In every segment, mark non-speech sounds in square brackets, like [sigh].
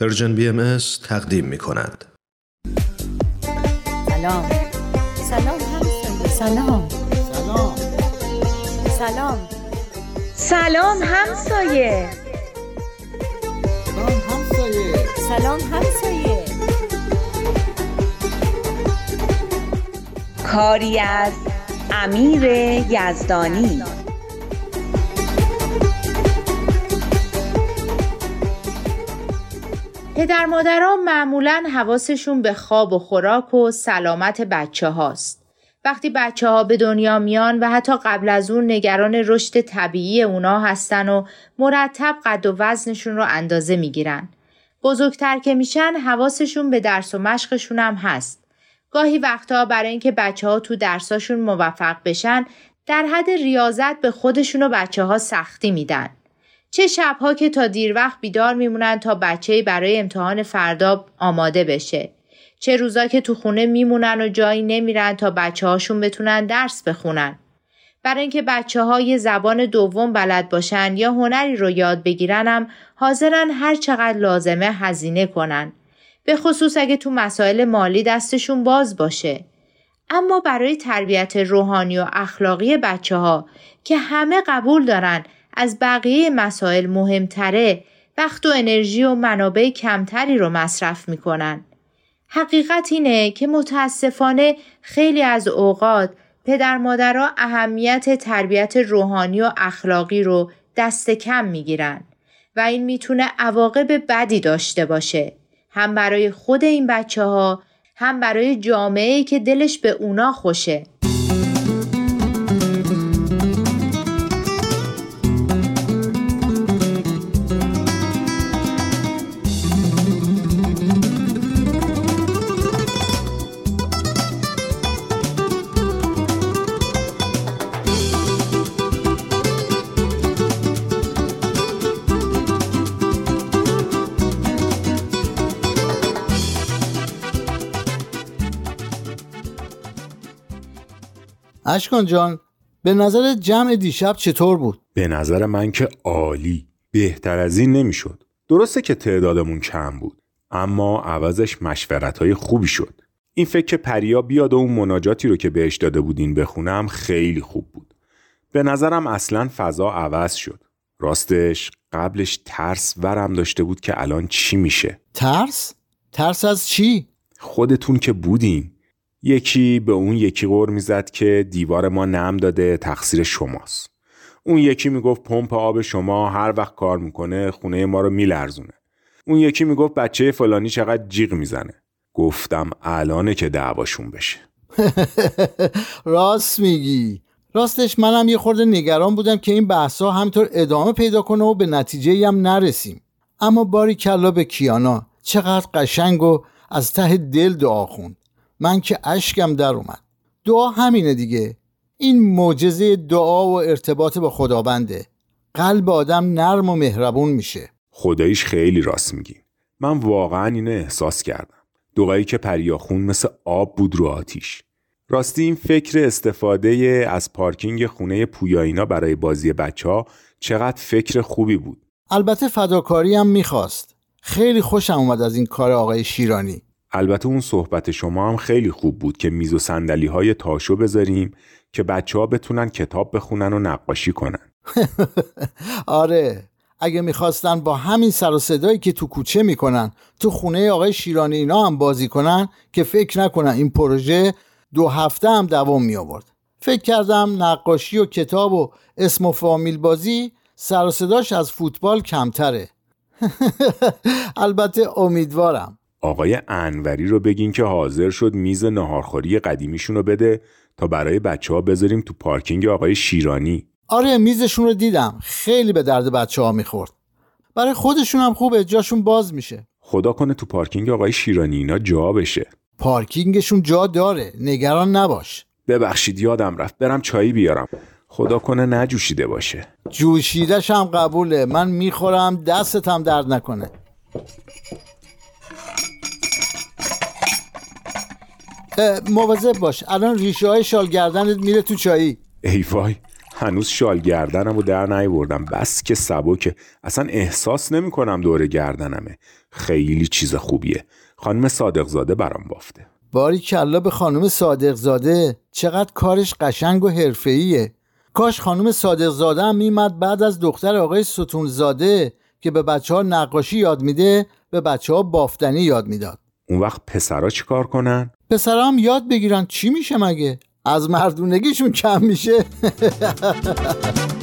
پرژن بی ام تقدیم می کند. سلام. سلام همسایه. سلام سلام. سلام. سلام همسایه. سلام همسایه. سلام همسایه. کاری از امیر یزدانی. پدر مادرها معمولا حواسشون به خواب و خوراک و سلامت بچه هاست. وقتی بچه ها به دنیا میان و حتی قبل از اون نگران رشد طبیعی اونا هستن و مرتب قد و وزنشون رو اندازه می‌گیرن. بزرگتر که میشن حواسشون به درس و مشقشون هم هست. گاهی وقتها برای اینکه بچه ها تو درساشون موفق بشن در حد ریاضت به خودشون و بچه ها سختی میدن. چه شبها که تا دیر وقت بیدار میمونن تا بچه برای امتحان فردا آماده بشه. چه روزا که تو خونه میمونن و جایی نمیرن تا بچه هاشون بتونن درس بخونن. برای اینکه بچه ها یه زبان دوم بلد باشن یا هنری رو یاد بگیرنم حاضرن هر چقدر لازمه هزینه کنن. به خصوص اگه تو مسائل مالی دستشون باز باشه. اما برای تربیت روحانی و اخلاقی بچه ها که همه قبول دارن از بقیه مسائل مهمتره وقت و انرژی و منابع کمتری رو مصرف می‌کنن. حقیقت اینه که متاسفانه خیلی از اوقات پدر مادرها اهمیت تربیت روحانی و اخلاقی رو دست کم می‌گیرن و این می‌تونه عواقب بدی داشته باشه هم برای خود این بچه ها هم برای جامعه که دلش به اونا خوشه اشکان جان به نظر جمع دیشب چطور بود؟ به نظر من که عالی بهتر از این نمی‌شد درسته که تعدادمون کم بود اما عوضش مشورت های خوبی شد این فکر که پریا بیاد و اون مناجاتی رو که بهش داده بودین بخونم خیلی خوب بود به نظرم اصلا فضا عوض شد راستش قبلش ترس ورم داشته بود که الان چی میشه ترس؟ ترس از چی؟ خودتون که بودین یکی به اون یکی غور می‌زد که دیوار ما نم داده تقصیر شماست. اون یکی می‌گفت پمپ آب شما هر وقت کار می‌کنه خونه ما رو میلرزونه. اون یکی می‌گفت بچه فلانی چقدر جیغ می‌زنه. گفتم الانه که دعواشون بشه. [laughs] راست میگی. راستش منم یه خورده نگران بودم که این بحثا همینطور ادامه پیدا کنه و به نتیجه هم نرسیم. اما باری کلا به کیانا چقدر قشنگ و از ته دل دعا خوند. من که اشکم در اومد. دعا همینه دیگه. این معجزه دعا و ارتباط با خداونده. قلب آدم نرم و مهربون میشه. خداییش خیلی راست میگی. من واقعا اینو احساس کردم. دعایی که پریاخون مثل آب بود رو آتیش. راستی این فکر استفاده از پارکینگ خونه پویایینا برای بازی بچه ها چقدر فکر خوبی بود. البته فداکاری هم می‌خواست. خیلی خوشم اومد از این کار آقای شیرانی. البته اون صحبت شما هم خیلی خوب بود که میز و سندلی های تاشو بذاریم که بچه ها بتونن کتاب بخونن و نقاشی کنن. [laughs] آره اگه می‌خواستن با همین سر و صدایی که تو کوچه می‌کنن تو خونه آقای شیرانی اینا هم بازی کنن که فکر نکنن این پروژه دو هفته هم دوام می آورد فکر کردم نقاشی و کتاب و اسم و فامیل بازی سر و صداش از فوتبال کمتره. [laughs] البته امیدوارم. آقای انوری رو بگین که حاضر شد میز نهارخوری قدیمیشون رو بده تا برای بچه ها بذاریم تو پارکینگ آقای شیرانی. آره میزشون رو دیدم. خیلی به درد بچه ها می‌خورد. برای خودشون هم خوبه جاشون باز میشه. خدا کنه تو پارکینگ آقای شیرانی اینا جا بشه. پارکینگشون جا داره. نگران نباش. ببخشید یادم رفت. برم چایی بیارم. خدا کنه نجوشیده باشه. جوشیدش هم قبوله. من می‌خورم دستتم درد نکنه. مواظب باش. الان ریشه های شال گردنت میره تو چایی. ای وای هنوز شال گردنم و در نیوردم بس که سبکه اصلا احساس نمی کنم دور گردنمه. خیلی چیز خوبیه. خانم صادقزاده برام بافته. باری کلا به خانم صادقزاده. چقدر کارش قشنگ و حرفه‌ایه. کاش خانم صادقزاده هم میمد بعد از دختر آقای ستونزاده که به بچه ها نقاشی یاد میده به بچه ها بافتنی یاد می‌داد. اون وقت پسرا چی کار کنن؟ پسرا هم یاد بگیرن چی میشه مگه از مردونگیشون کم میشه [laughs]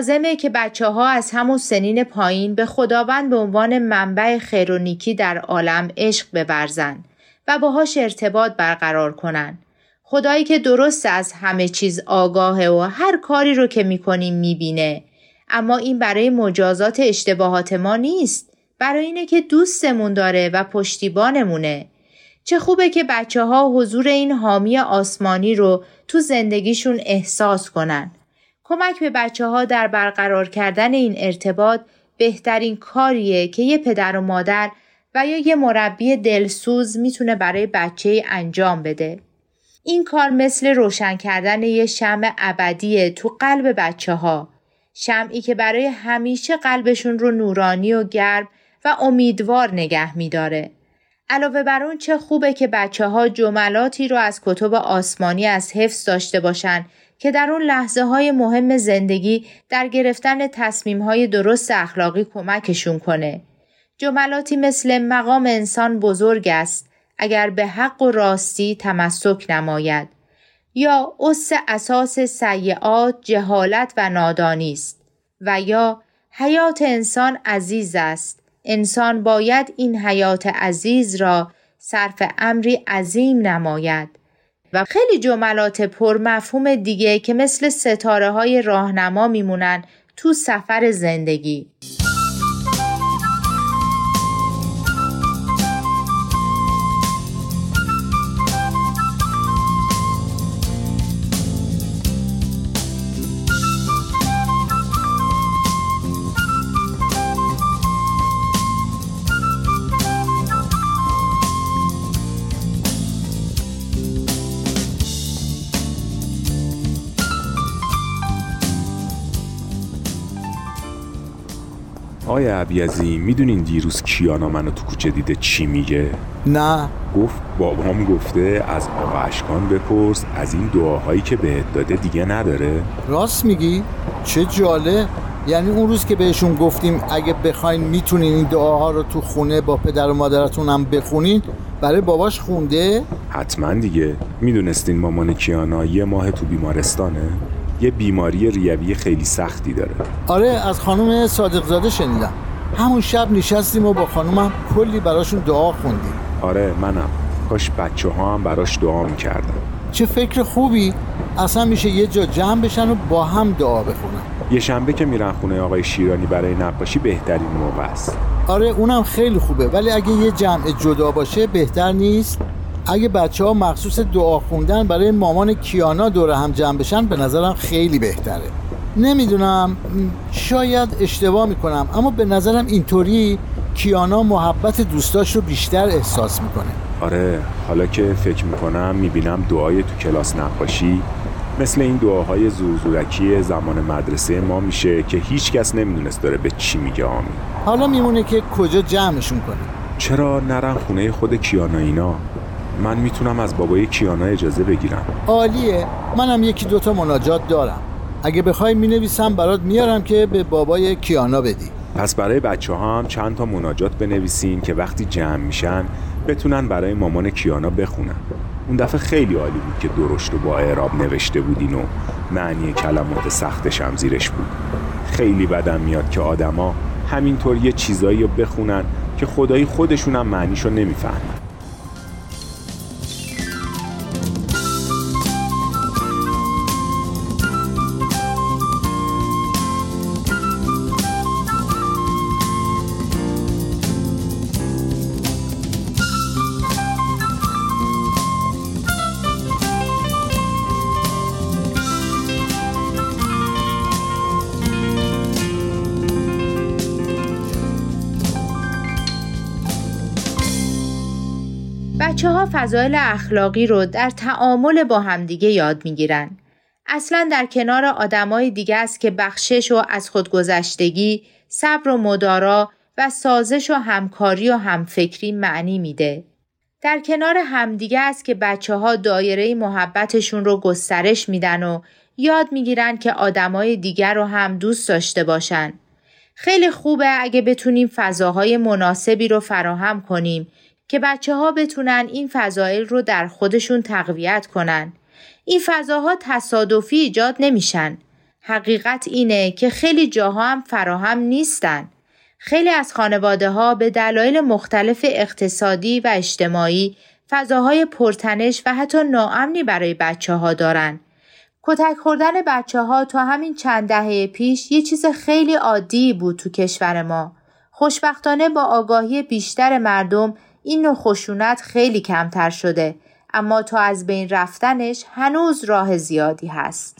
لازمه که بچه ها از همون سنین پایین به خداوند به عنوان منبع خیر و نیکی در عالم عشق بورزن و باهاش ارتباط برقرار کنن. خدایی که درست از همه چیز آگاهه و هر کاری رو که می‌کنیم می‌بینه. اما این برای مجازات اشتباهات ما نیست. برای اینه که دوستمون داره و پشتیبانمونه. چه خوبه که بچه ها حضور این حامی آسمانی رو تو زندگیشون احساس کنن. کمک به بچه ها در برقرار کردن این ارتباط بهترین کاریه که یه پدر و مادر و یا یه مربی دلسوز می‌تونه برای بچه انجام بده. این کار مثل روشن کردن یه شمع ابدیه تو قلب بچه ها. شمعی که برای همیشه قلبشون رو نورانی و گرم و امیدوار نگه میداره. علاوه بر اون چه خوبه که بچه ها جملاتی رو از کتب آسمانی از حفظ داشته باشن که در اون لحظه های مهم زندگی در گرفتن تصمیم های درست اخلاقی کمکشون کنه. جملاتی مثل مقام انسان بزرگ است اگر به حق و راستی تمسک نماید یا اس اساس سیعات جهالت و نادانی است و یا حیات انسان عزیز است انسان باید این حیات عزیز را صرف امری عظیم نماید و خیلی جملات پر مفهوم دیگه که مثل ستاره های راهنما میمونن تو سفر زندگی. آیا عبیزی می‌دونین دیروز کیانا منو تو کوچه دیده چی میگه؟ نه گفت بابام گفته از آقا اشکان بپرس از این دعاهایی که بهت داده دیگه نداره راست میگی؟ چه جاله یعنی اون روز که بهشون گفتیم اگه بخواین می‌تونین این دعاها رو تو خونه با پدر و مادرتون هم بخونین برای باباش خونده؟ حتما دیگه می‌دونستین مامان کیانا یه ماه تو بیمارستانه؟ یه بیماری ریوی خیلی سختی داره. آره از خانم صادقزاده شنیدم. همون شب نشستیم و با خانومم کلی براشون دعا خوندیم. آره منم. کاش بچه ها هم براش دعا می‌کردن. چه فکر خوبی. اصلا میشه یه جا جمع بشن و با هم دعا بخونن. یه شنبه که میرن خونه آقای شیرانی برای نقاشی بهترین موقع است. آره اونم خیلی خوبه. ولی اگه یه جمع جدا باشه بهتر نیست؟ اگه بچه ها مخصوص دعا خوندن برای مامان کیانا دور هم جمع بشن به نظرم خیلی بهتره. نمی‌دونم شاید اشتباه می‌کنم اما به نظرم اینطوری کیانا محبت دوستاش رو بیشتر احساس می‌کنه. آره حالا که فکر می‌کنم می‌بینم دعای تو کلاس نقاشی مثل این دعاهای زورزورکی زمان مدرسه ما میشه که هیچ کس نمی‌دونست داره به چی میگه. آمین. حالا میمونه که کجا جمعشون کنه. چرا نرم خونه خود کیانا اینا؟ من می‌تونم از بابای کیانا اجازه بگیرم. عالیه. منم یکی دوتا مناجات دارم. اگه بخوای می‌نویسم برات میارم که به بابای کیانا بدی. پس برای بچه ها هم چند تا مناجات بنویسین که وقتی جمع میشن بتونن برای مامان کیانا بخونن. اون دفعه خیلی عالی بود که درشت و با اعراب نوشته بودین و معنی کلمات سختش هم زیرش بود. خیلی بدم میاد که آدما همینطور یه چیزایی رو بخونن که خدایی خودشونم معنیشو نمی‌فهمن. فضایل اخلاقی رو در تعامل با همدیگه یاد می‌گیرن. اصلا در کنار آدمای دیگه است که بخشش و از خودگذشتگی، صبر و مدارا و سازش و همکاری و همفکری معنی میده. در کنار همدیگه است که بچه ها دایره محبتشون رو گسترش میدن و یاد می‌گیرن که آدمای دیگر رو هم دوست داشته باشن. خیلی خوبه اگه بتونیم فضاهای مناسبی رو فراهم کنیم که بچه ها بتونن این فضایل رو در خودشون تقویت کنن. این فضاها تصادفی ایجاد نمیشن. حقیقت اینه که خیلی جاها هم فراهم نیستن. خیلی از خانواده ها به دلایل مختلف اقتصادی و اجتماعی فضاهای پرتنش و حتی ناامنی برای بچه ها دارن. کتک خوردن بچه ها تا همین چند دهه پیش یه چیز خیلی عادی بود تو کشور ما. خوشبختانه با آگاهی بیشتر مردم این نوع خشونت خیلی کمتر شده اما تا از بین رفتنش هنوز راه زیادی هست.